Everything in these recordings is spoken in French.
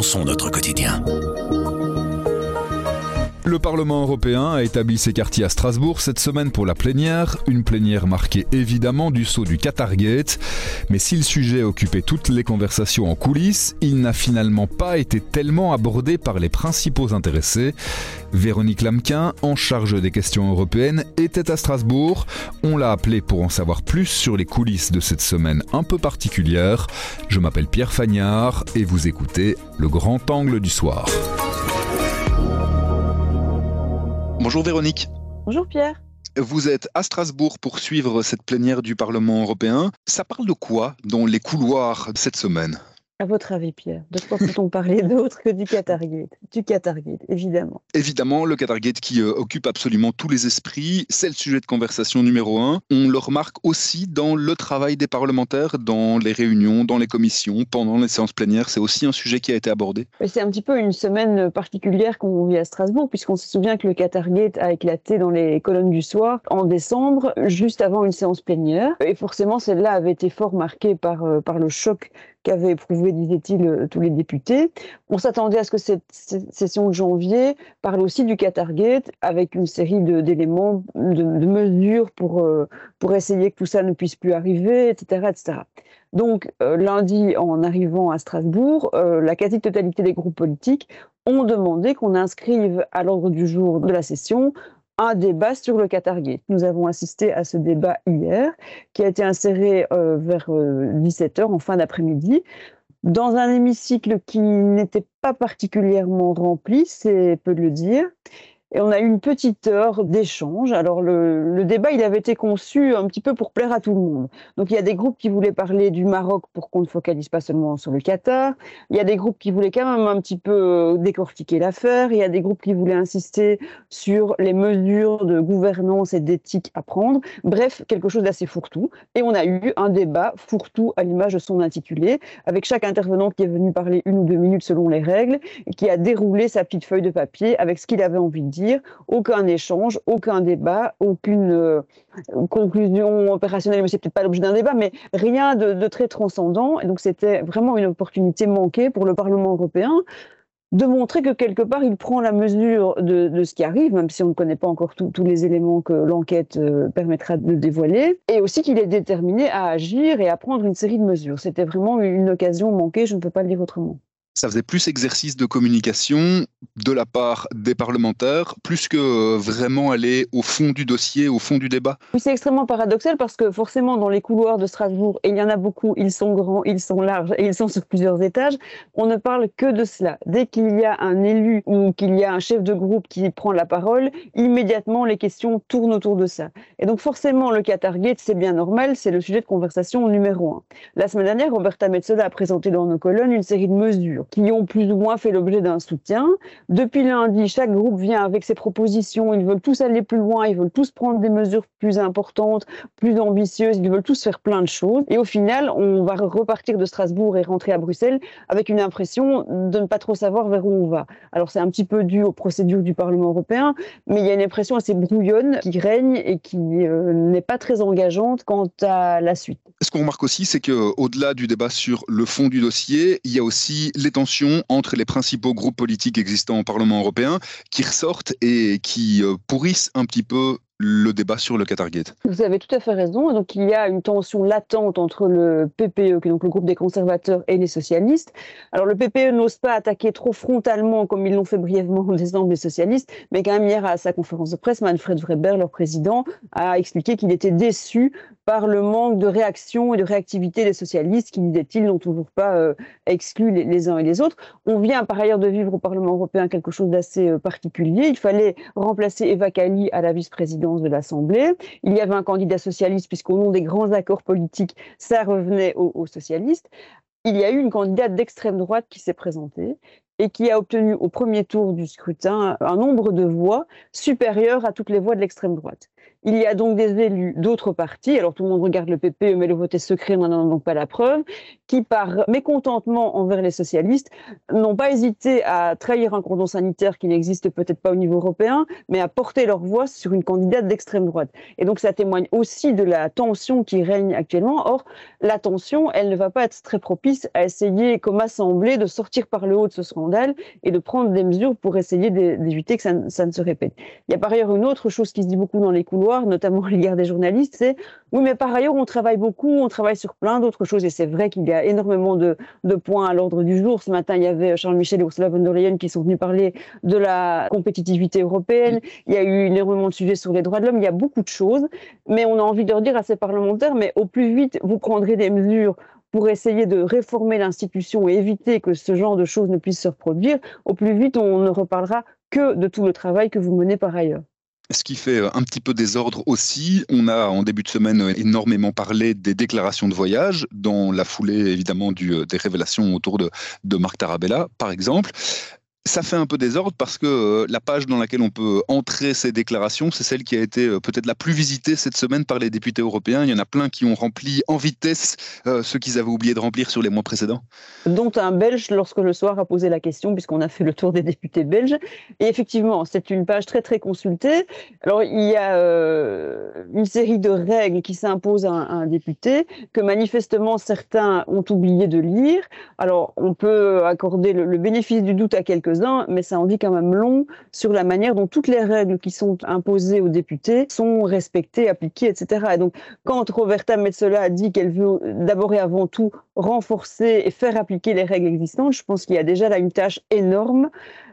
repensons notre quotidien. Le Parlement européen a établi ses quartiers à Strasbourg cette semaine pour la plénière, une plénière marquée évidemment du saut du Qatargate. Mais si le sujet occupait toutes les conversations en coulisses, il n'a finalement pas été tellement abordé par les principaux intéressés. Véronique Lamquin, en charge des questions européennes, était à Strasbourg. On l'a appelée pour en savoir plus sur les coulisses de cette semaine un peu particulière. Je m'appelle Pierre Fagnard et vous écoutez Le Grand Angle du Soir. Bonjour Véronique. Bonjour Pierre. Vous êtes à Strasbourg pour suivre cette plénière du Parlement européen. Ça parle de quoi dans les couloirs cette semaine? À votre avis, Pierre, de quoi peut-on parler d'autre que du Qatargate? Du Qatargate, évidemment. Évidemment, le Qatargate qui euh, occupe absolument tous les esprits, c'est le sujet de conversation numéro un. On le remarque aussi dans le travail des parlementaires, dans les réunions, dans les commissions, pendant les séances plénières. C'est aussi un sujet qui a été abordé. C'est un petit peu une semaine particulière qu'on vit à Strasbourg, puisqu'on se souvient que le Qatargate a éclaté dans les colonnes du soir en décembre, juste avant une séance plénière. Et forcément, celle-là avait été fort marquée par, euh, par le choc qu'avaient éprouvé, disait-il, euh, tous les députés. On s'attendait à ce que cette session de janvier parle aussi du Qatargate avec une série d'éléments, de, mesures pour, euh, pour essayer que tout ça ne puisse plus arriver, etc. etc. Donc, euh, lundi, en arrivant à Strasbourg, la quasi-totalité des groupes politiques ont demandé qu'on inscrive à l'ordre du jour de la session un débat sur le Qatargate. Nous avons assisté à ce débat hier, qui a été inséré euh, vers 17h euh, en fin d'après-midi, dans un hémicycle qui n'était pas particulièrement rempli, c'est peu de le dire, et on a eu une petite heure d'échange. Alors le, débat, il avait été conçu un petit peu pour plaire à tout le monde. Donc il y a des groupes qui voulaient parler du Maroc pour qu'on ne focalise pas seulement sur le Qatar. Il y a des groupes qui voulaient quand même un petit peu euh, décortiquer l'affaire. Il y a des groupes qui voulaient insister sur les mesures de gouvernance et d'éthique à prendre. Bref, quelque chose d'assez fourre-tout. Et on a eu un débat fourre-tout à l'image de son intitulé, avec chaque intervenant qui est venu parler une ou deux minutes selon les règles et qui a déroulé sa petite feuille de papier avec ce qu'il avait envie de dire aucun échange, aucun débat, aucune euh, conclusion opérationnelle, mais c'est peut-être pas l'objet d'un débat, mais rien de, très transcendant. Et donc c'était vraiment une opportunité manquée pour le Parlement européen de montrer que quelque part il prend la mesure de, ce qui arrive, même si on ne connaît pas encore tous les éléments que l'enquête euh, permettra de dévoiler, et aussi qu'il est déterminé à agir et à prendre une série de mesures. C'était vraiment une occasion manquée, je ne peux pas le dire autrement ça faisait plus exercice de communication de la part des parlementaires, plus que euh, vraiment aller au fond du dossier, au fond du débat. C'est extrêmement paradoxal parce que forcément, dans les couloirs de Strasbourg, et il y en a beaucoup, ils sont grands, ils sont larges et ils sont sur plusieurs étages, on ne parle que de cela. Dès qu'il y a un élu ou qu'il y a un chef de groupe qui prend la parole, immédiatement les questions tournent autour de ça. Et donc forcément, le Qatargate, c'est bien normal, c'est le sujet de conversation numéro un. La semaine dernière, Roberta Metsola a présenté dans nos colonnes une série de mesures qui ont plus ou moins fait l'objet d'un soutien. Depuis lundi, chaque groupe vient avec ses propositions. Ils veulent tous aller plus loin, ils veulent tous prendre des mesures plus importantes, plus ambitieuses, ils veulent tous faire plein de choses. Et au final, on va repartir de Strasbourg et rentrer à Bruxelles avec une impression de ne pas trop savoir vers où on va. Alors c'est un petit peu dû aux procédures du Parlement européen, mais il y a une impression assez brouillonne qui règne et qui euh, n'est pas très engageante quant à la suite. Ce qu'on remarque aussi, c'est qu'au-delà du débat sur le fond du dossier, il y a aussi les tensions entre les principaux groupes politiques existants au Parlement européen qui ressortent et qui euh, pourrissent un petit peu le débat sur le Qatargate. Vous avez tout à fait raison. Donc il y a une tension latente entre le PPE, qui est donc le groupe des conservateurs, et les socialistes. Alors le PPE n'ose pas attaquer trop frontalement, comme ils l'ont fait brièvement en décembre les socialistes, mais quand même hier à sa conférence de presse, Manfred Weber, leur président, a expliqué qu'il était déçu par le manque de réaction et de réactivité des socialistes, qui, disait-il, n'ont toujours pas euh, exclu les, uns et les autres. On vient par ailleurs de vivre au Parlement européen quelque chose d'assez euh, particulier. Il fallait remplacer Eva Kaili à la de l'Assemblée. Il y avait un candidat socialiste, puisqu'au nom des grands accords politiques, ça revenait aux, socialistes. Il y a eu une candidate d'extrême droite qui s'est présentée et qui a obtenu au premier tour du scrutin un nombre de voix supérieur à toutes les voix de l'extrême droite. Il y a donc des élus d'autres partis, alors tout le monde regarde le PPE, mais le vote est secret, on n'en a donc pas la preuve, qui par mécontentement envers les socialistes n'ont pas hésité à trahir un cordon sanitaire qui n'existe peut-être pas au niveau européen, mais à porter leur voix sur une candidate d'extrême droite. Et donc ça témoigne aussi de la tension qui règne actuellement. Or, la tension, elle ne va pas être très propice à essayer, comme assemblée, de sortir par le haut de ce scandale et de prendre des mesures pour essayer d'éviter que ça, ça ne se répète. Il y a par ailleurs une autre chose qui se dit beaucoup dans les couloirs, notamment à l'égard des journalistes, c'est oui, mais par ailleurs, on travaille beaucoup, on travaille sur plein d'autres choses, et c'est vrai qu'il y a énormément de, points à l'ordre du jour. Ce matin, il y avait Charles Michel et Ursula von der Leyen qui sont venus parler de la compétitivité européenne. Il y a eu énormément de sujets sur les droits de l'homme. Il y a beaucoup de choses, mais on a envie de leur dire à ces parlementaires, mais au plus vite, vous prendrez des mesures pour essayer de réformer l'institution et éviter que ce genre de choses ne puissent se reproduire, au plus vite on ne reparlera que de tout le travail que vous menez par ailleurs. Ce qui fait euh, un petit peu désordre aussi, on a en début de semaine énormément parlé des déclarations de voyage, dans la foulée évidemment du, euh, des révélations autour de, de Marc Tarabella, par exemple. Ça fait un peu désordre parce que euh, la page dans laquelle on peut entrer ces déclarations, c'est celle qui a été euh, peut-être la plus visitée cette semaine par les députés européens. Il y en a plein qui ont rempli en vitesse euh, ce qu'ils avaient oublié de remplir sur les mois précédents. Dont un Belge lorsque le soir a posé la question, puisqu'on a fait le tour des députés belges. Et effectivement, c'est une page très très consultée. Alors il y a une série de règles qui s'imposent à, un député que manifestement certains ont oublié de lire. Alors on peut accorder le bénéfice du doute à quelques mais ça en dit quand même long sur la manière dont toutes les règles qui sont imposées aux députés sont respectées, appliquées, etc. Et donc, quand Roberta Metsola a dit qu'elle veut d'abord et avant tout renforcer et faire appliquer les règles existantes, je pense qu'il y a déjà là une tâche énorme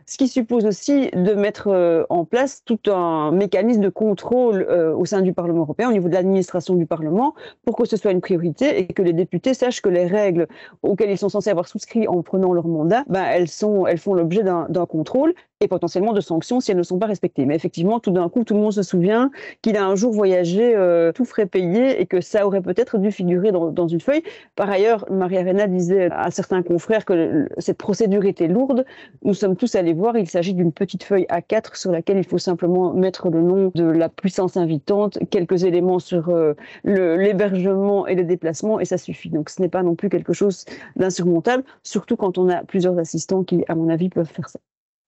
ce qui suppose aussi de mettre euh, en place tout un mécanisme de contrôle euh, au sein du Parlement européen, au niveau de l'administration du Parlement, pour que ce soit une priorité et que les députés sachent que les règles auxquelles ils sont censés avoir souscrit en prenant leur mandat, ben, elles, sont, elles font l'objet d'un contrôle et potentiellement de sanctions si elles ne sont pas respectées. Mais effectivement, tout d'un coup, tout le monde se souvient qu'il a un jour voyagé euh, tout frais payé et que ça aurait peut-être dû figurer dans, une feuille. Par ailleurs, Maria Arena disait à certains confrères que cette procédure était lourde. Nous sommes tous allés voir, il s'agit d'une petite feuille A4 sur laquelle il faut simplement mettre le nom de la puissance invitante, quelques éléments sur euh, l'hébergement et les déplacements et ça suffit. Donc ce n'est pas non plus quelque chose d'insurmontable, surtout quand on a plusieurs assistants qui, à mon avis, peuvent faire ça.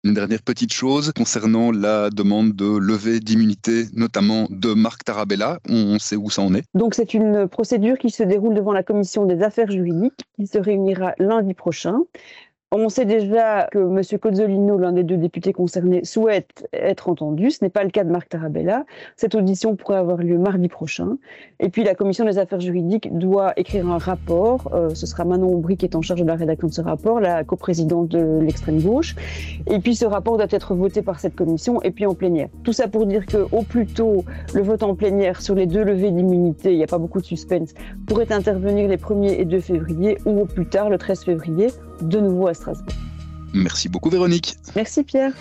Une dernière petite chose concernant la demande de levée d'immunité, notamment de Marc Tarabella. On sait où ça en est. Donc c'est une procédure qui se déroule devant la commission des affaires juridiques qui se réunira lundi prochain. On sait déjà que M. Cozzolino, l'un des deux députés concernés, souhaite être entendu. Ce n'est pas le cas de Marc Tarabella. Cette audition pourrait avoir lieu mardi prochain. Et puis la commission des affaires juridiques doit écrire un rapport. Euh, ce sera Manon Aubry qui est en charge de la rédaction de ce rapport, la coprésidente de l'extrême gauche. Et puis ce rapport doit être voté par cette commission et puis en plénière. Tout ça pour dire que au plus tôt, le vote en plénière sur les deux levées d'immunité, il n'y a pas beaucoup de suspense, pourrait intervenir les 1er et 2 février ou au plus tard le 13 février de nouveau à Strasbourg. Merci beaucoup Véronique. Merci Pierre.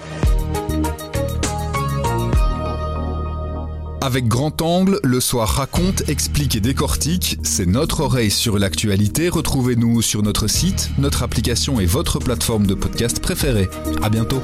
Avec Grand Angle, le soir raconte, explique et décortique. C'est notre oreille sur l'actualité. Retrouvez-nous sur notre site, notre application et votre plateforme de podcast préférée. À bientôt.